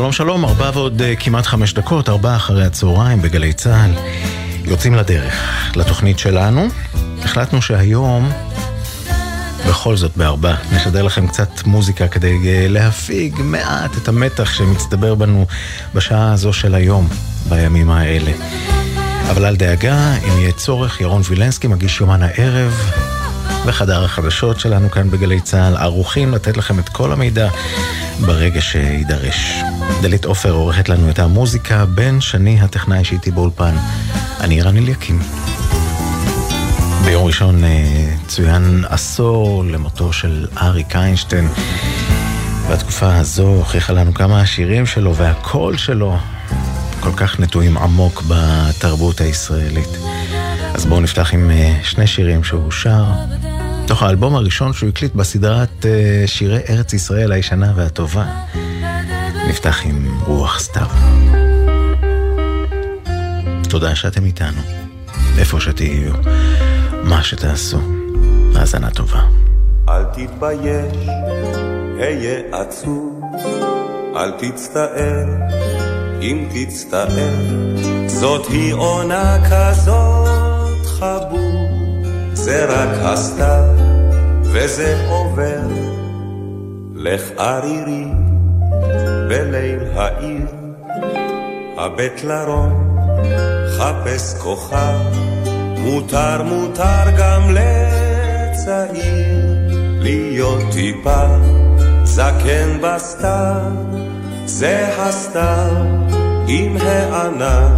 שלום שלום, ארבע ועוד uh, כמעט חמש דקות, ארבע אחרי הצהריים בגלי צה"ל. יוצאים לדרך, לתוכנית שלנו. החלטנו שהיום, בכל זאת בארבע, נשדר לכם קצת מוזיקה כדי uh, להפיג מעט את המתח שמצטבר בנו בשעה הזו של היום, בימים האלה. אבל אל דאגה, אם יהיה צורך, ירון וילנסקי מגיש יומן הערב בחדר החדשות שלנו כאן בגלי צה"ל, ערוכים לתת לכם את כל המידע ברגע שידרש. דלית עופר עורכת לנו את המוזיקה, בן שני הטכנאי שאיתי באולפן. אני רן אליקים. ביום ראשון אה, צוין עשור למותו של אריק איינשטיין. והתקופה הזו הוכיחה לנו כמה השירים שלו והקול שלו כל כך נטועים עמוק בתרבות הישראלית. אז בואו נפתח עם אה, שני שירים שהוא שר. מתוך האלבום הראשון שהוא הקליט בסדרת אה, שירי ארץ ישראל הישנה והטובה. נפתח עם רוח סתיו. תודה שאתם איתנו, איפה שתהיו, מה שתעשו. האזנה טובה. אל תתבייש, היה עצוב, אל תצטער, אם תצטער, זאת היא עונה כזאת חבוב, זה רק הסתיו. וזה עובר. לך ערירי בליל העיר, הבט לרום, חפש כוכב, מותר מותר גם לצעיר להיות טיפה זקן בסתיו, זה הסתיו עם הענן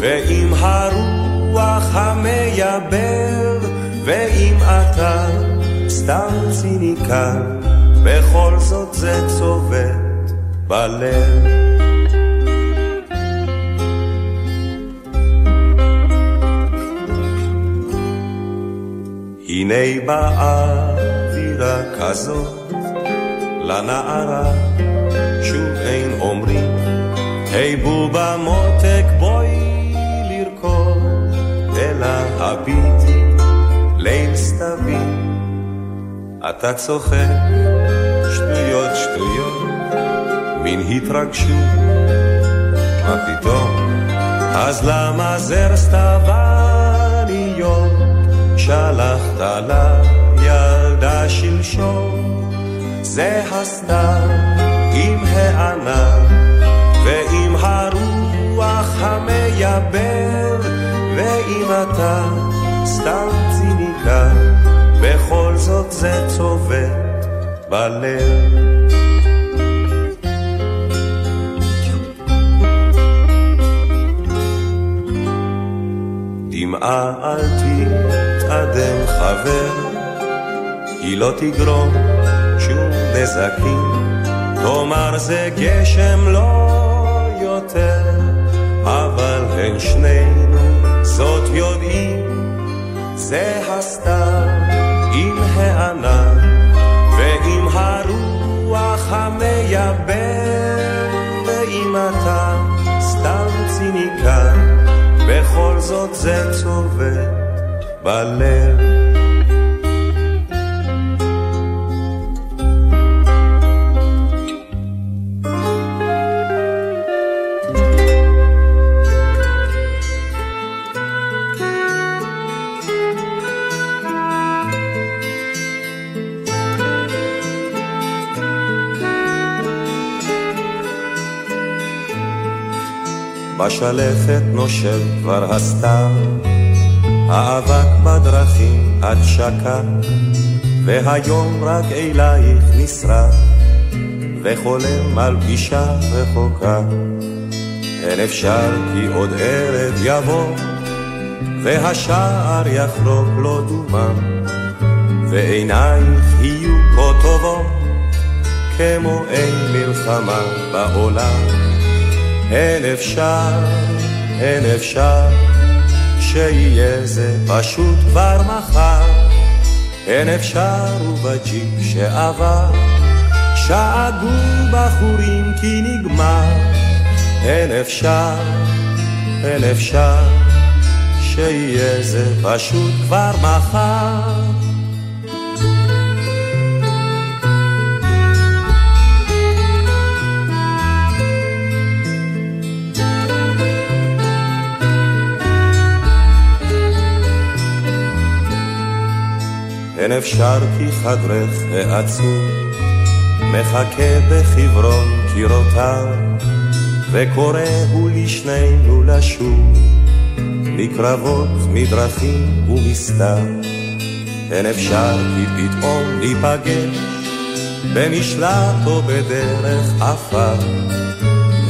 ועם הרוח המייבר ועם אתה סתם ציניקן, בכל זאת זה צובט בלב. הנה באה אווירה כזאת, לנערה שוב אין אומרים, היי בובה מותק בואי לרקוד, אלא הביטי ליל סתווים. אתה צוחק, שטויות שטויות, מן התרגשות, מה פתאום? אז למה זר סתווניות שלחת לילדה שלשום? זה הסתיו עם הענן ועם הרוח המייבר ואם אתה סתם ציניקן בכל זאת זה צובט בלב. דמעה אל תתאדם חבר, היא לא תגרום שום נזקים, תאמר זה גשם לא יותר, אבל הן שנינו זאת יודעים, זה עם הענן ועם הרוח המייבר ואם אתה סתם ציניקן בכל זאת זה צובט בלב בשלכת נושב כבר הסתיו, האבק בדרכים עד שקע, והיום רק אלייך נשרף, וחולם על פגישה רחוקה. אין אפשר כי עוד ערב יבוא, והשער יחרוק לו דומם, ועינייך יהיו כה טובות, כמו אין מלחמה בעולם. אין אפשר, אין אפשר, שיהיה זה פשוט כבר מחר. אין אפשר ובג'יפ שעבר, שאגו בחורים כי נגמר. אין אפשר, אין אפשר, שיהיה זה פשוט כבר מחר. אין אפשר כי חדרך העצום מחכה בחברון קירותיו וקוראו לשנינו לשוב מקרבות, מדרכים ומסתר. אין אפשר כי פתאום ניפגש במשלט או בדרך עפר.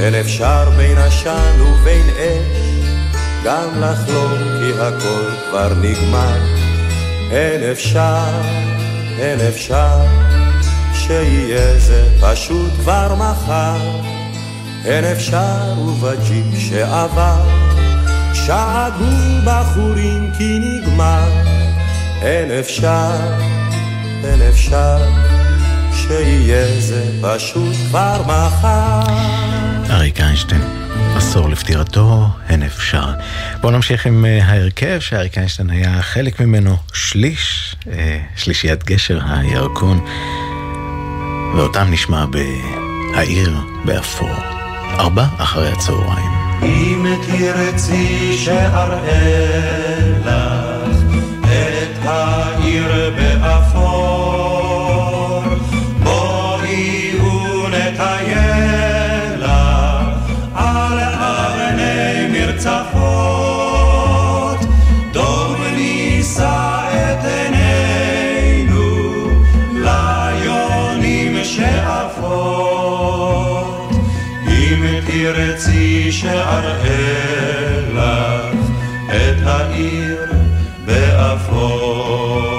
אין אפשר בין עשן ובין אש גם לחלום כי הכל כבר נגמר אין אפשר, אין אפשר שיהיה זה פשוט כבר מחר. אין אפשר ובג'יפ שעבר שאגו בחורים כי נגמר. אין אפשר, אין אפשר שיהיה זה פשוט כבר מחר. אריק איינשטיין, עשור לפטירתו, אין אפשר. בואו נמשיך עם uh, ההרכב שאריק איינשטיין היה חלק ממנו, שליש, uh, שלישיית גשר הירקון, ואותם נשמע ב"העיר באפור", ארבע אחרי הצהריים. אם תרצי שאראה לך את העיר באפור, שאראה לך את העיר באפור.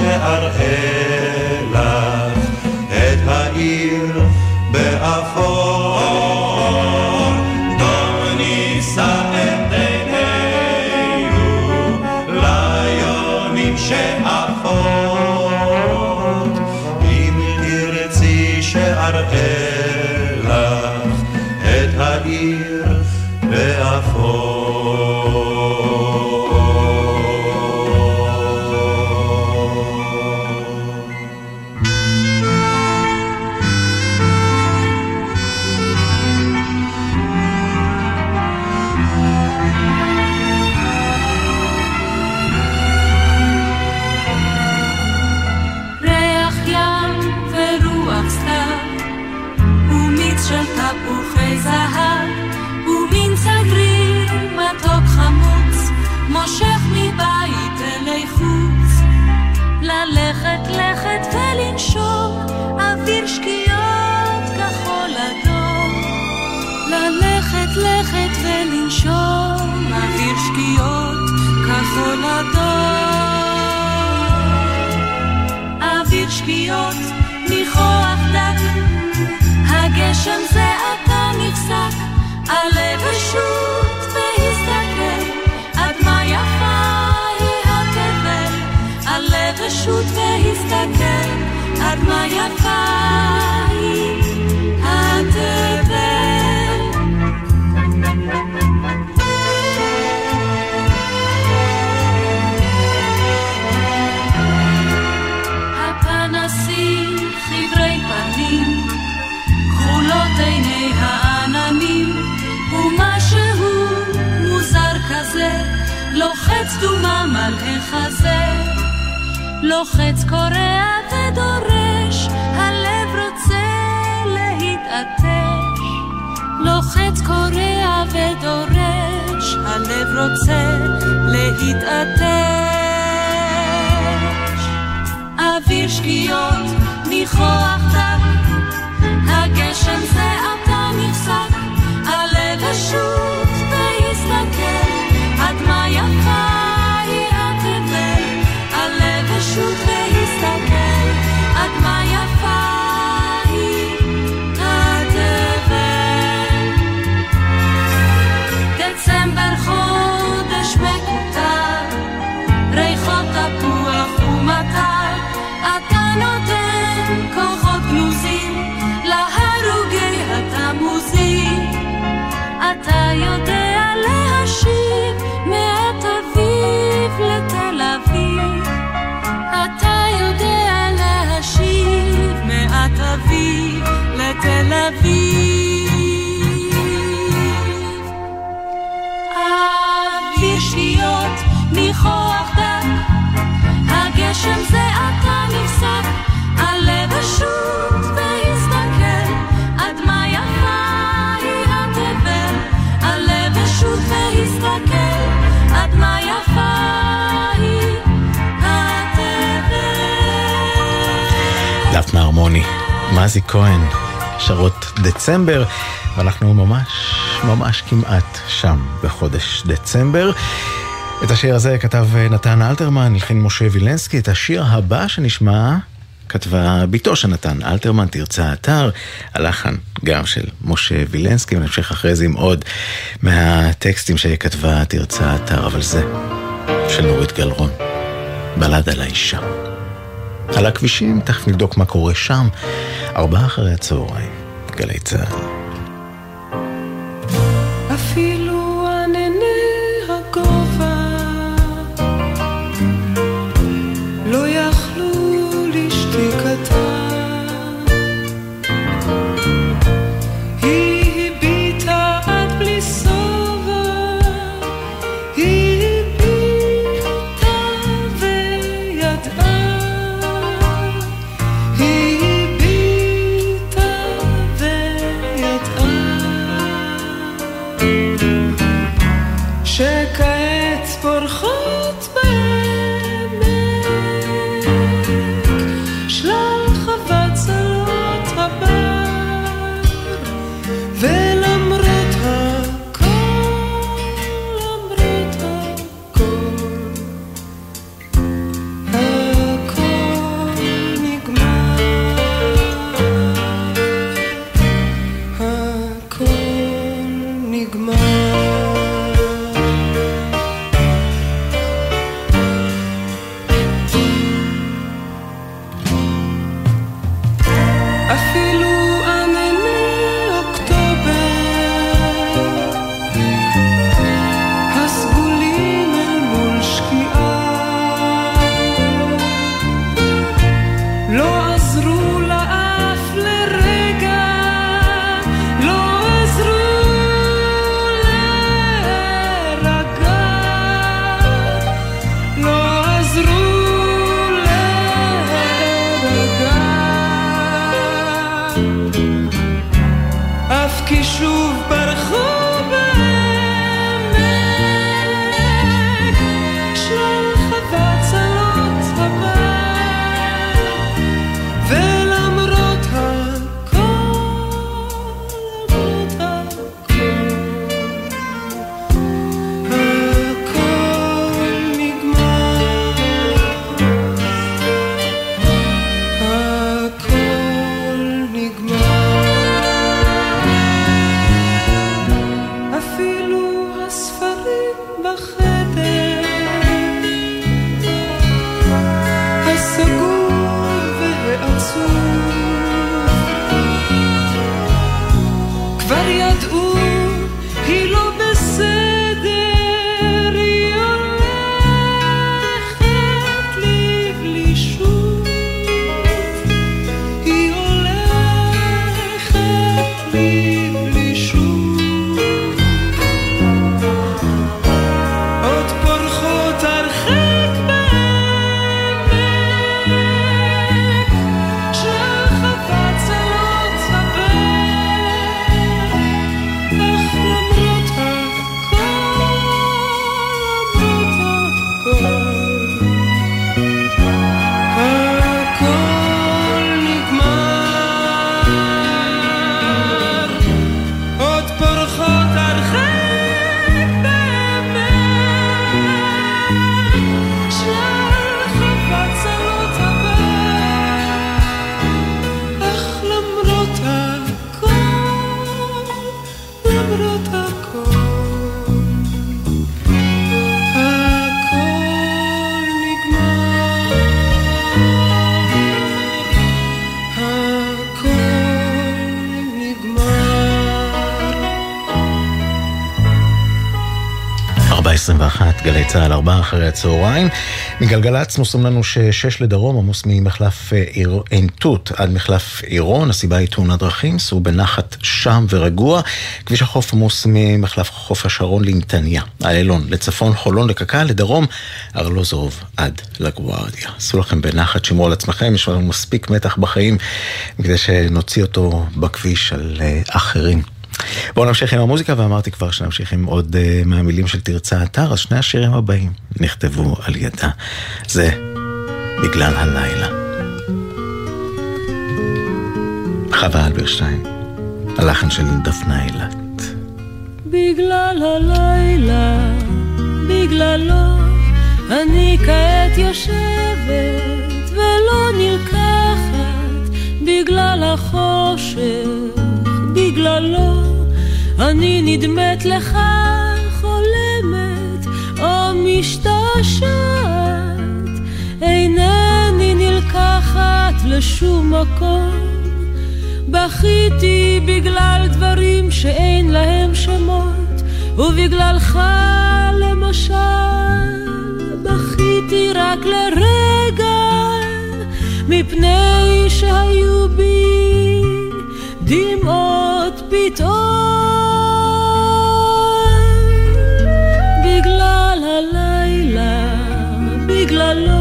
שאראה ניחוח אביב. זה מזי כהן, שרות דצמבר, ואנחנו ממש ממש כמעט שם בחודש דצמבר. את השיר הזה כתב נתן אלתרמן, הלחין משה וילנסקי, את השיר הבא שנשמע כתבה בתו של נתן אלתרמן, תרצה האתר, הלחן גם של משה וילנסקי, ונמשיך אחרי זה עם עוד מהטקסטים שכתבה תרצה האתר, אבל זה של נורית גלרון, בלד על האישה. על הכבישים, תכף נבדוק מה קורה שם. ארבעה אחרי הצהריים, גלי צה"ל. 21, גלי צה"ל, ארבעה אחרי הצהריים. מגלגלצ מוסרים לנו ששש לדרום עמוס ממחלף אה, עין תות עד מחלף עירון, הסיבה היא תאונת דרכים, סעו בנחת שם ורגוע. כביש החוף עמוס ממחלף חוף השרון לנתניה, איילון, לצפון חולון לקק"ל, לדרום ארלוזורוב עד לגוארדיה. עשו לכם בנחת, שמרו על עצמכם, יש לנו מספיק מתח בחיים כדי שנוציא אותו בכביש על אה, אחרים. בואו נמשיך עם המוזיקה, ואמרתי כבר שנמשיך עם עוד uh, מהמילים של תרצה אתר, אז שני השירים הבאים נכתבו על ידה. זה בגלל הלילה. חווה אלברשטיין, הלחן של דפנה אילת. בגלל הלילה, בגללו, אני כעת יושבת ולא נלקחת, בגלל החושך, בגללו. אני נדמת לך חולמת או משתעשעת, אינני נלקחת לשום מקום. בכיתי בגלל דברים שאין להם שמות, ובגללך למשל, בכיתי רק לרגע, מפני שהיו בי דמעות פתאום. בגללו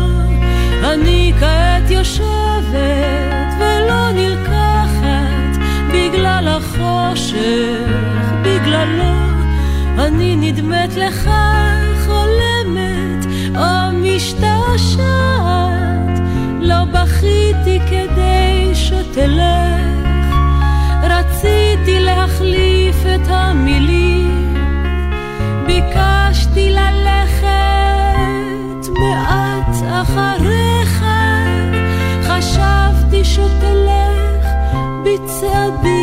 אני כעת יושבת ולא נלקחת. בגלל החושך, בגללו אני נדמת לך חולמת או משתעשעת לא בכיתי כדי שתלך רציתי להחליף את המילים. ביקשתי ללכת מעט אחריך, חשבתי שתלך בצעדים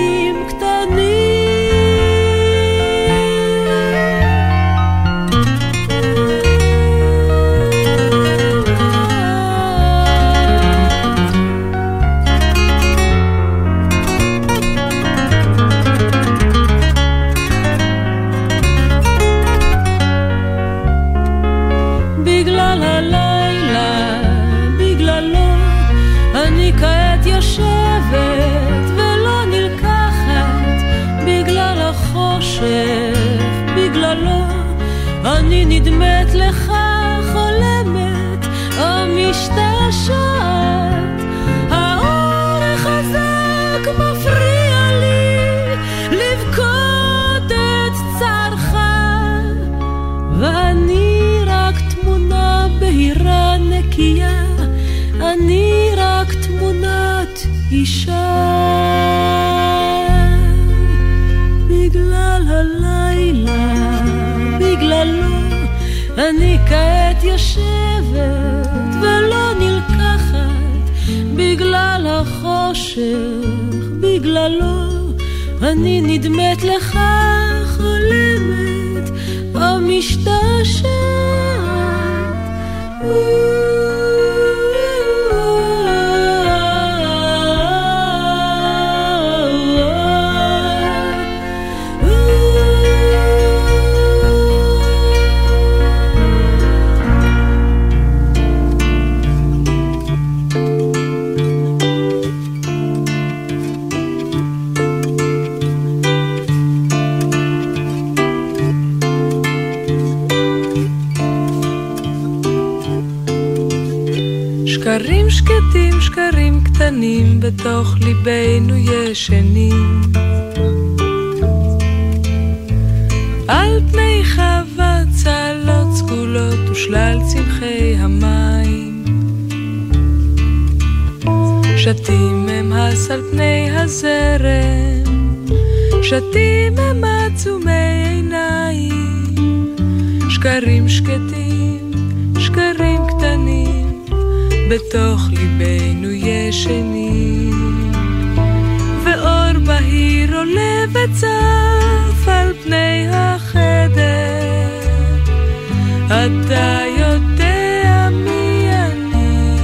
אני כעת יושבת ולא נלקחת בגלל החושך, בגללו אני נדמת לך חולמת או משתעשעת. קטנים בתוך ליבנו ישנים. על פני חווה צלות סגולות ושלל צמחי המים. שתים הם הס על פני הזרם, שתים הם עצומי עיניים, שקרים שקטים, בתוך ליבנו ישנים, ואור בהיר עולה וצף על פני החדר. אתה יודע מי אני,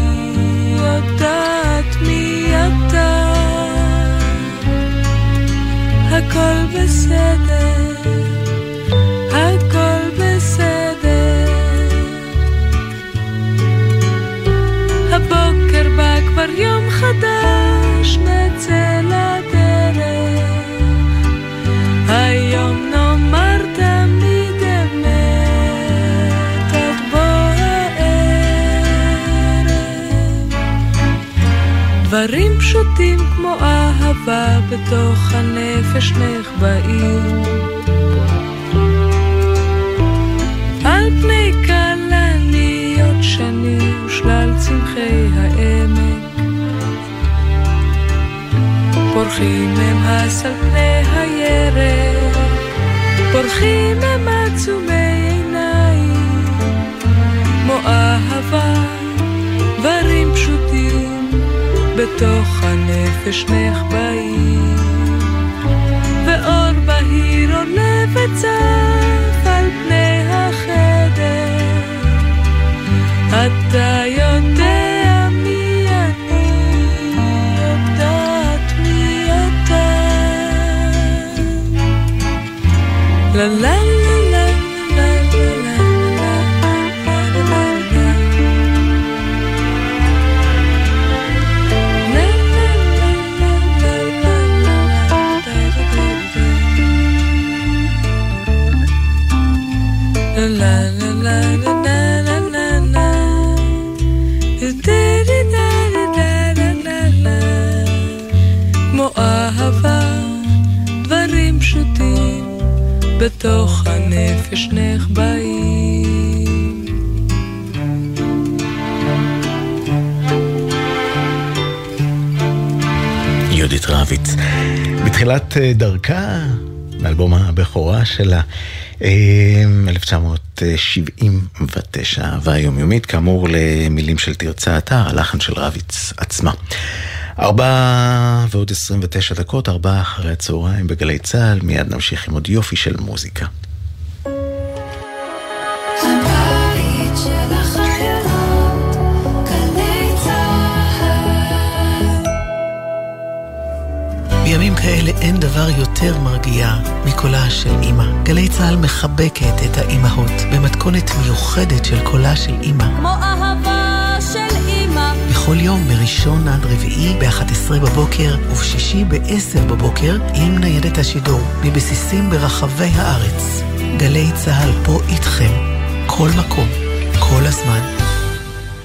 יודעת מי אתה. הכל בסדר, פשוטים כמו אהבה בתוך הנפש נחבאים. על פני כלניות שני ושלל צמחי העמק. פורחים הם הס על פני הירק, פורחים הם עצומי עיניים, כמו אהבה, דברים פשוטים, בתוך הנפש נחבאים. ואור בהיר עולה וצף על פני החדר, אתה יודע מי אני, יודעת מי אתה. לה לה בתחילת אה, דרכה, מאלבום הבכורה שלה, אה, 1979, אהבה יומיומית, כאמור למילים של תרצה אתר, הלחן של רביץ עצמה. ארבע ועוד 29 דקות, ארבע אחרי הצהריים בגלי צה"ל, מיד נמשיך עם עוד יופי של מוזיקה. דבר יותר מרגיע מקולה של אימא. גלי צה"ל מחבקת את האימהות במתכונת מיוחדת של קולה של אימא. כמו אהבה של אימא, בכל יום מראשון עד רביעי ב-11 בבוקר ובשישי ב-10 בבוקר עם ניידת השידור מבסיסים ברחבי הארץ. גלי צה"ל פה איתכם, כל מקום, כל הזמן.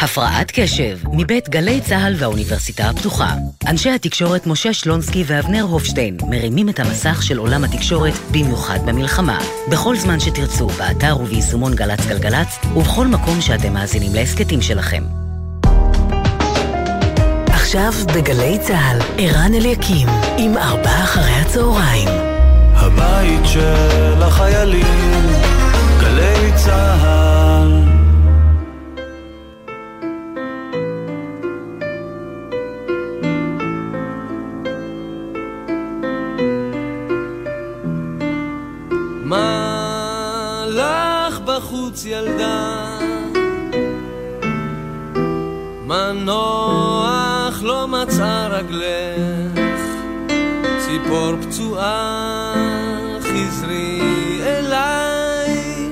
הפרעת קשב, מבית גלי צה"ל והאוניברסיטה הפתוחה. אנשי התקשורת משה שלונסקי ואבנר הופשטיין מרימים את המסך של עולם התקשורת, במיוחד במלחמה. בכל זמן שתרצו, באתר וביישומון גל"צ גלגלצ, ובכל מקום שאתם מאזינים להסכתים שלכם. עכשיו בגלי צה"ל, ערן אליקים, עם ארבעה אחרי הצהריים. הבית של החיילים, גלי צהל. מנוח לא מצאה רגלך, ציפור פצועה חזרי אליי,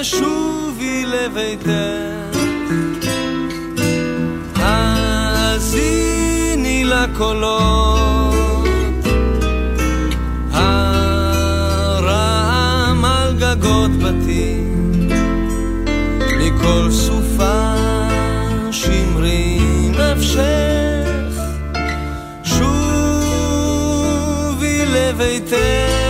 ושובי לביתך. האזיני לקולות, הרעם על גגות בתים, מכל סופה נפשך, שובי לביתך.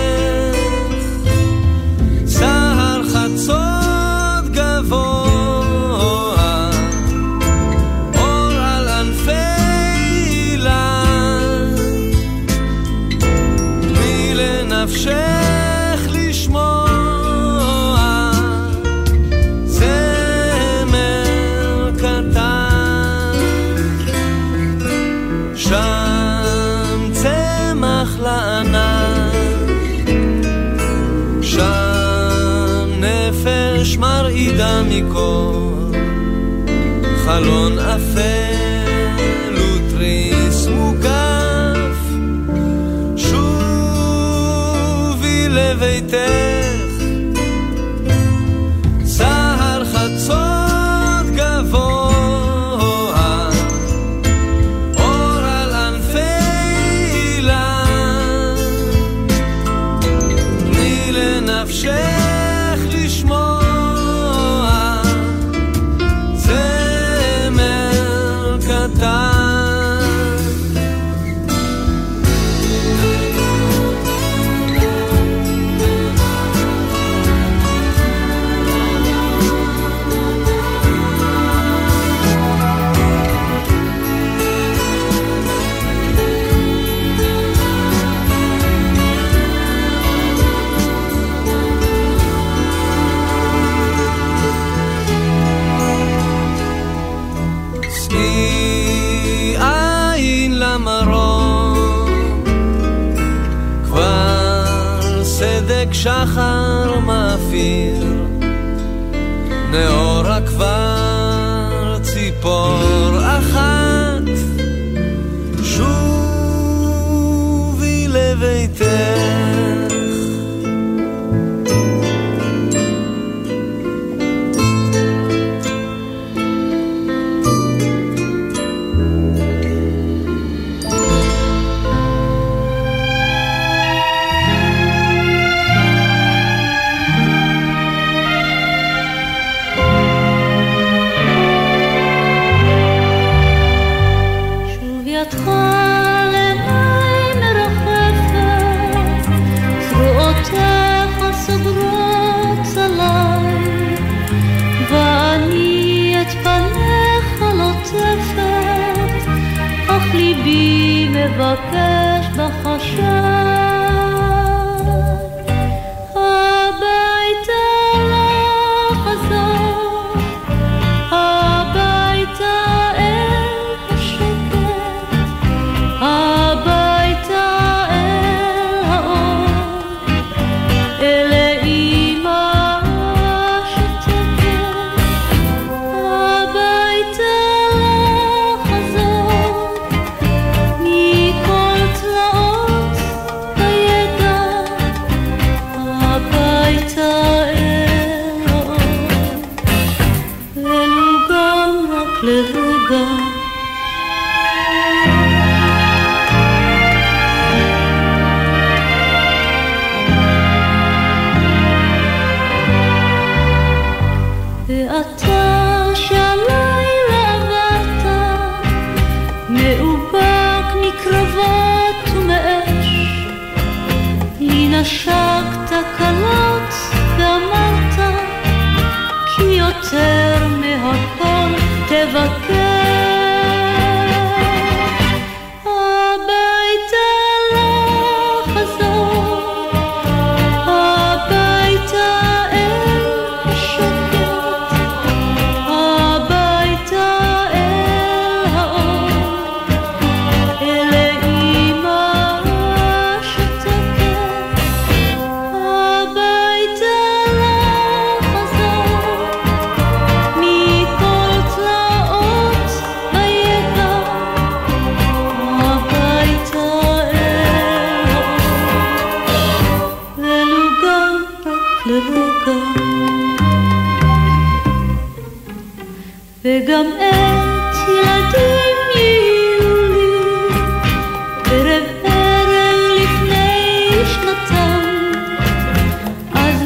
שחר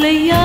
Leia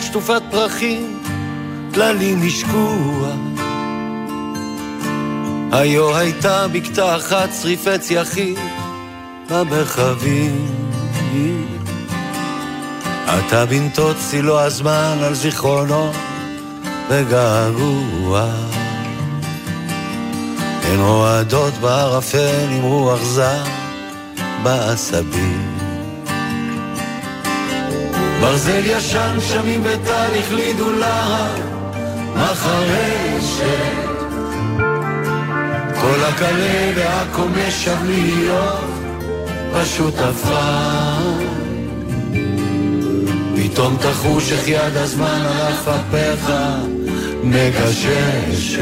שטופת פרחים, טללים השקוע. היו הייתה בקתה אחת שריפי צייחים במרחבים. אתה בנתות צילו הזמן על זיכרונו בגעגוע. הן רועדות בערפל עם רוח זר בעשבים. ברזל ישן שמים בתהליך לידולה, מחרשת. כל הקלה והקומה שב להיות פשוט עפר. פתאום תחוש איך יד הזמן על עפפיך מגששת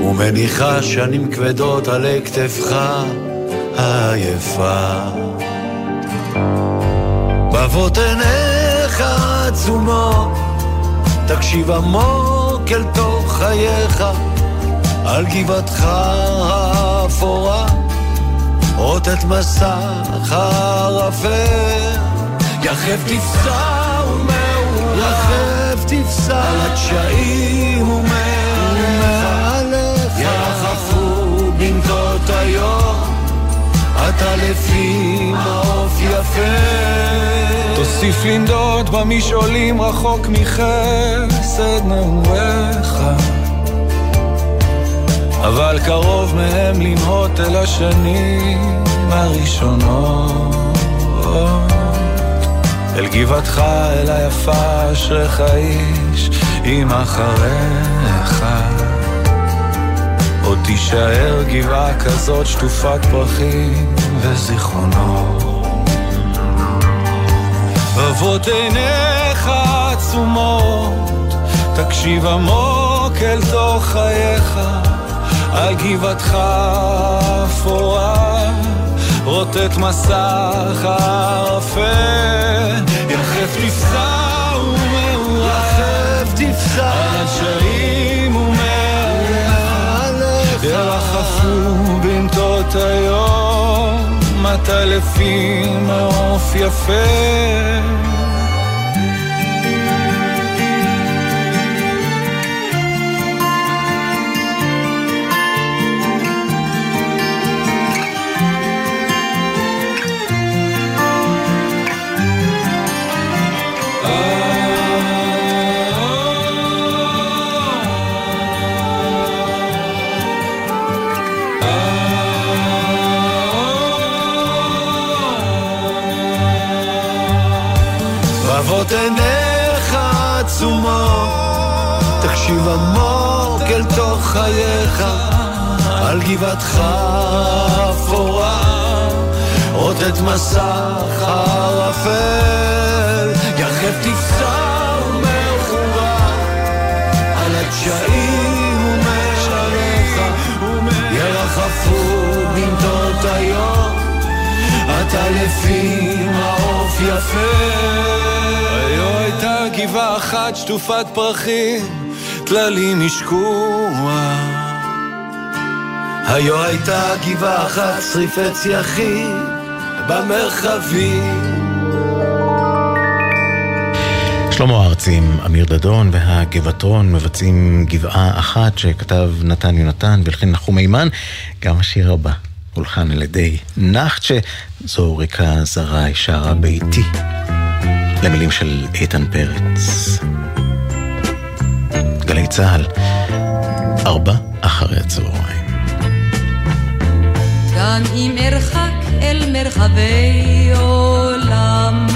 ומניחה שנים כבדות עלי כתפך העייפה. בבות עיניך עצומות, תקשיב עמוק אל תוך חייך, על גבעתך האפורה, רוטט מסך הערפל, יחף תפסע ומעורר, יחף תפסע על הדשאים ומעליך, ירחפו בנתות היום. אתה לפי מעוף יפה. תוסיף לנדוד במשעולים רחוק מחסד נעוריך. אבל קרוב מהם לנהות אל השנים הראשונות. אל גבעתך, אל היפה, אשריך איש, עם אחריך. עוד תישאר גבעה כזאת שטופת פרחים וזיכרונות. אבות עיניך עצומות, תקשיב עמוק אל תוך חייך, על גבעתך אפורה, רוטט מסך הערפל, יחף תפסע ומעורר, יחף תפסע השרים ומעליך, ירחפו בנתות היום, הטלפים מעוף יפה. עמוק אל תוך חייך, על גבעתך אפורה, רוטט מסך ערפל, יחף תפסע ומאחורה, על הדשאים ומעליך, ירחפו בנתות היום. אתה לפי מעוף יפה. היו הייתה גבעה אחת שטופת פרחים, טללים השקוע. היו הייתה גבעה אחת שריפי צייחים במרחבים. שלמה ארצי עם אמיר דדון והגבעתרון מבצעים גבעה אחת שכתב נתן יונתן ולכן נחום מימן, גם השיר הבא. הולחן על ידי נחצ'ה, זו ריקה זרה שרה ביתי, למילים של איתן פרץ. גלי צה"ל, ארבע אחרי הצהריים. גם אם ארחק אל מרחבי עולם,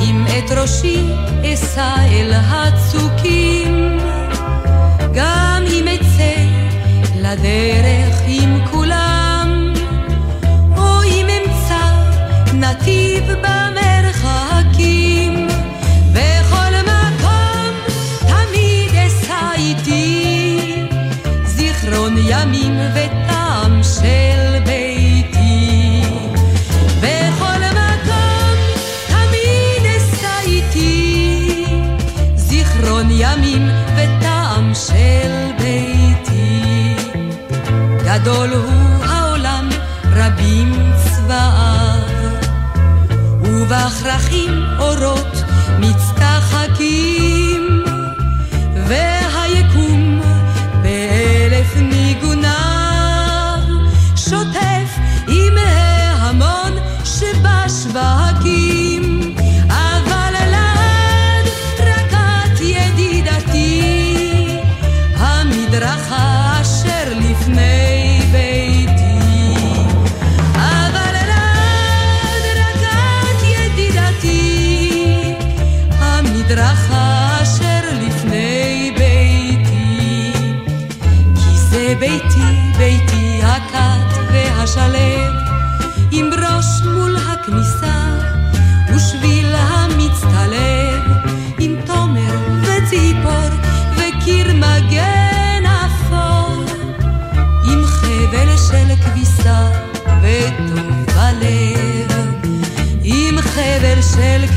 אם את ראשי אשא אל הצוקים, גם אם אצא לדרך עם כולם, או אם אמצא נתיב במרחקים, ימים וטעם של ביתי. גדול הוא העולם, רבים צבאיו, ובכרכים אורות מצטחקים, והיקום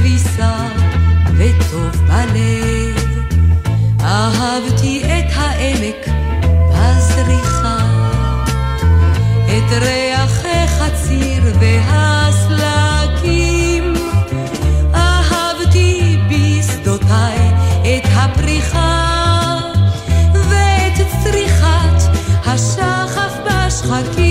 כביסה וטוב בלב. אהבתי את העמק בזריחה, את ריח החציר והסלקים. אהבתי בשדותיי את הפריחה ואת צריכת השחף בשחקים.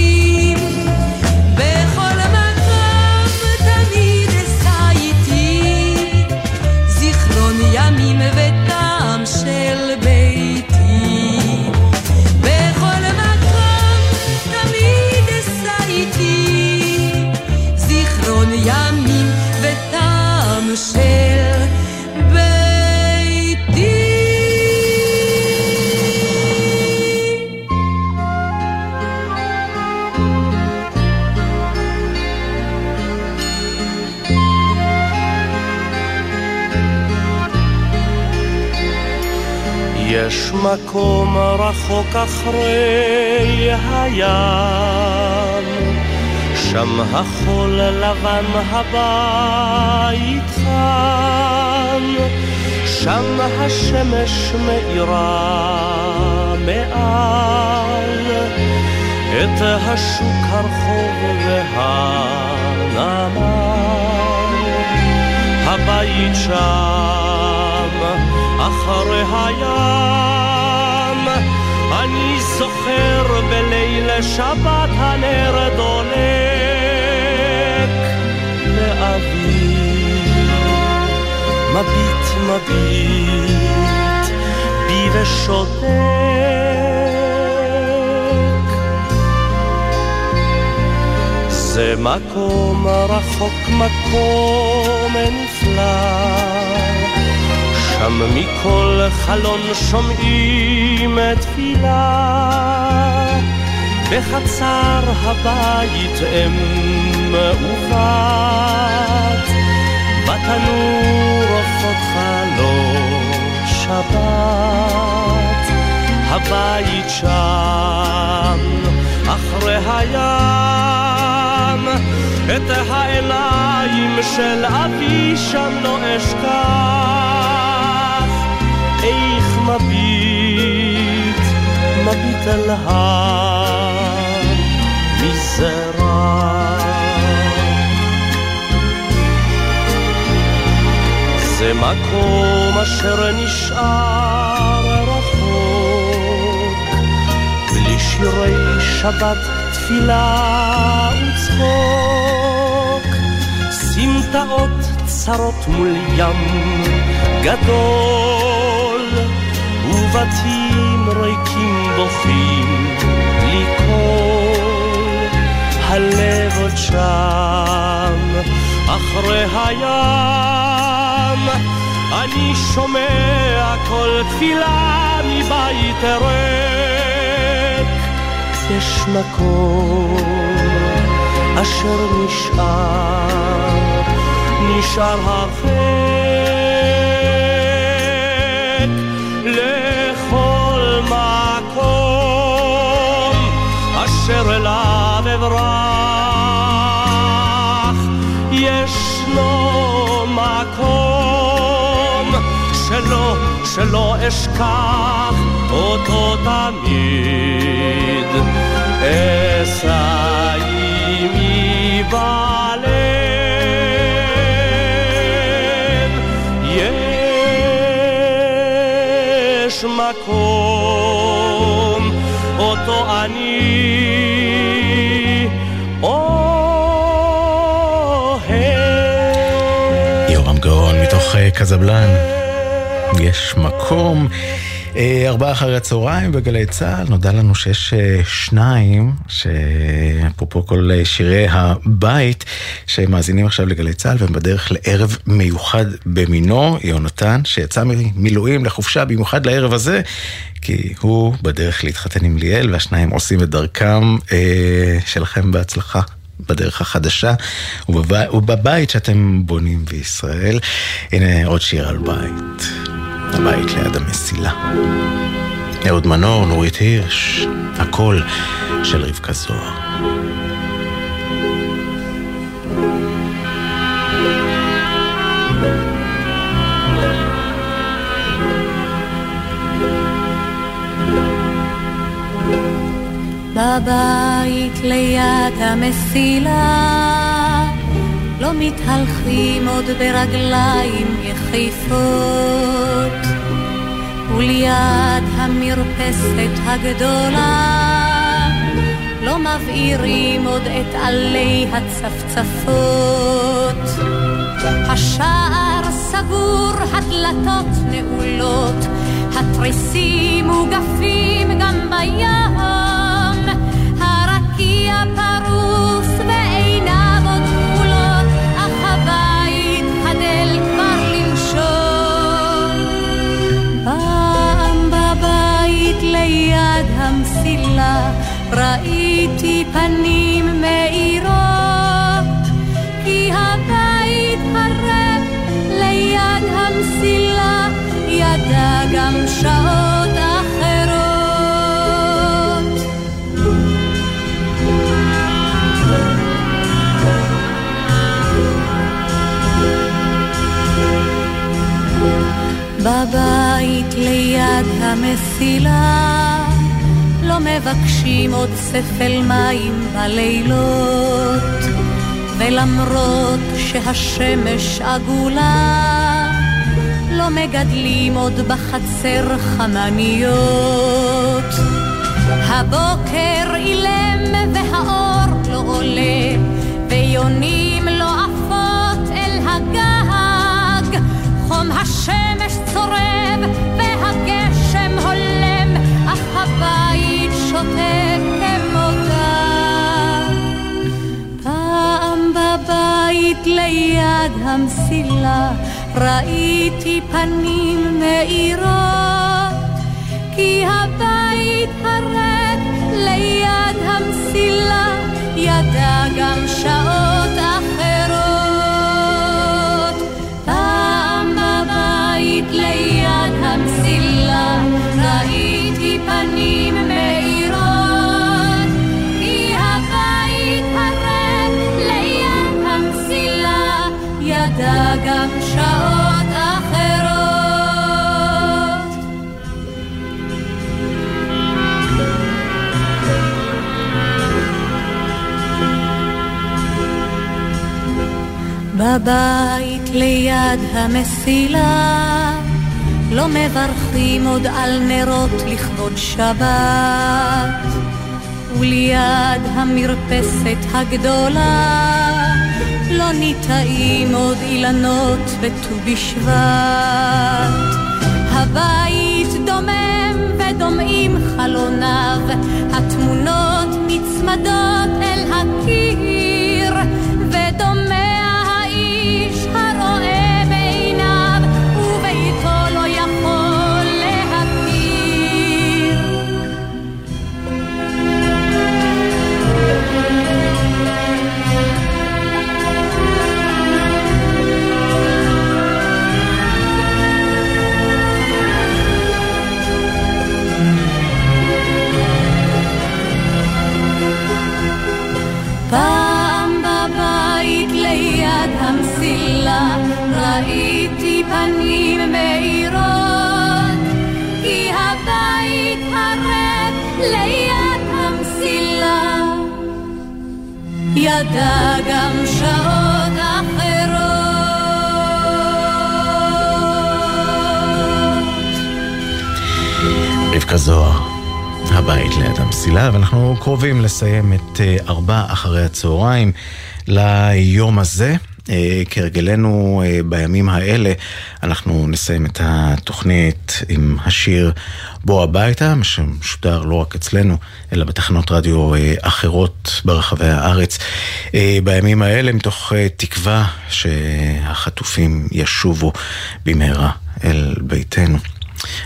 רחוק אחרי הים, שם החול לבן הבית חם, שם השמש מאירה מעל. את השוק הרחוב והנמל. הבית שם אחרי הים אני זוכר בליל שבת הנר דולק לאוויר מביט מביט בי ושותק זה מקום רחוק, מקום נפלא. שם מכל חלון שומעים תפילה. בחצר הבית אם ובת, בתנור עופות חלון שבת. הבית שם, אחרי הים, את העיניים של אבי שם לא אשכח. מביט, מביט אל המזרח. זה מקום אשר נשאר רחוק, בלי שירי שבת, תפילה וצחוק. סמטאות צרות מול ים גדול, ובתים ריקים בוכים בלי קול. הלב עוד שם, אחרי הים, אני שומע כל תפילה מבית ריק. יש מקום אשר נשאר, נשאר הרחק שלא, אשכח אותו תמיד. אשא עימי בלב. יש מקום אותו אני אוהב. יורם גאון מתוך אה, קזבלן. יש מקום. אה, ארבעה אחרי הצהריים בגלי צה"ל, נודע לנו שיש אה, שניים, שאפרופו כל אה, שירי הבית, שמאזינים עכשיו לגלי צה"ל והם בדרך לערב מיוחד במינו, יונתן, שיצא ממילואים לחופשה במיוחד לערב הזה, כי הוא בדרך להתחתן עם ליאל, והשניים עושים את דרכם אה, שלכם בהצלחה. בדרך החדשה ובב... ובבית שאתם בונים בישראל. הנה עוד שיר על בית. הבית ליד המסילה. אהוד מנור, נורית הירש, הקול של רבקה זוהר. בבית ליד המסילה לא מתהלכים עוד ברגליים יחיפות וליד המרפסת הגדולה לא מבעירים עוד את עלי הצפצפות. השער סגור, הדלתות נעולות התריסים מוגפים גם בים ראיתי פנים מאירות כי הבית הרב ליד המסילה ידע גם שעות אחרות. בבית ליד המסילה לא מבקשים עוד ספל מים בלילות ולמרות שהשמש עגולה לא מגדלים עוד בחצר חמניות. הבוקר אילם והאור לא עולה, ליד המסילה ראיתי פנים מאירות, כי הבית הריק ליד המסילה ידע גם שעות בבית ליד המסילה לא מברכים עוד על נרות לכבוד שבת וליד המרפסת הגדולה לא ניטעים עוד אילנות בט"ו בשבט. הבית דומם ודומעים חלוניו, התמונות נצמדות אל הקיר, קרובים לסיים את אה, ארבע אחרי הצהריים ליום הזה. אה, כהרגלנו אה, בימים האלה, אנחנו נסיים את התוכנית עם השיר בוא הביתה, שמשודר לא רק אצלנו, אלא בתחנות רדיו אחרות ברחבי הארץ. בימים האלה, מתוך תקווה שהחטופים ישובו במהרה אל ביתנו.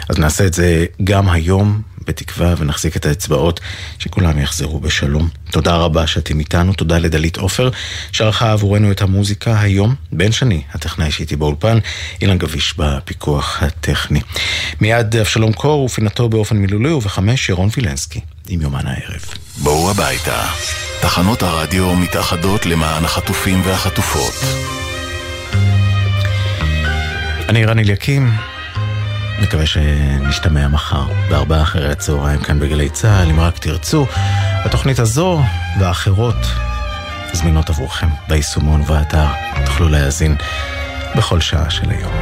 אז נעשה את זה גם היום, בתקווה, ונחזיק את האצבעות שכולם יחזרו בשלום. תודה רבה שאתם איתנו, תודה לדלית עופר, שערכה עבורנו את המוזיקה היום. בן שני, הטכנאי שאיתי באולפן, אילן גביש בפיקוח הטכני. מיד אבשלום קור ופינתו באופן מילולי, ובחמש ירון וילנסקי עם יומן הערב. בואו הביתה. תחנות הרדיו מתאחדות למען החטופים והחטופות. אני רן אליקים. מקווה שנשתמע מחר בארבעה אחרי הצהריים כאן בגלי צה"ל, אם רק תרצו. התוכנית הזו והאחרות זמינות עבורכם ביישומון ובאתר. תוכלו להאזין בכל שעה של היום.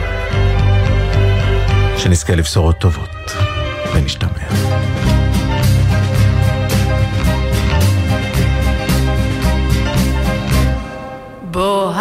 שנזכה לבשורות טובות ונשתמע. בוא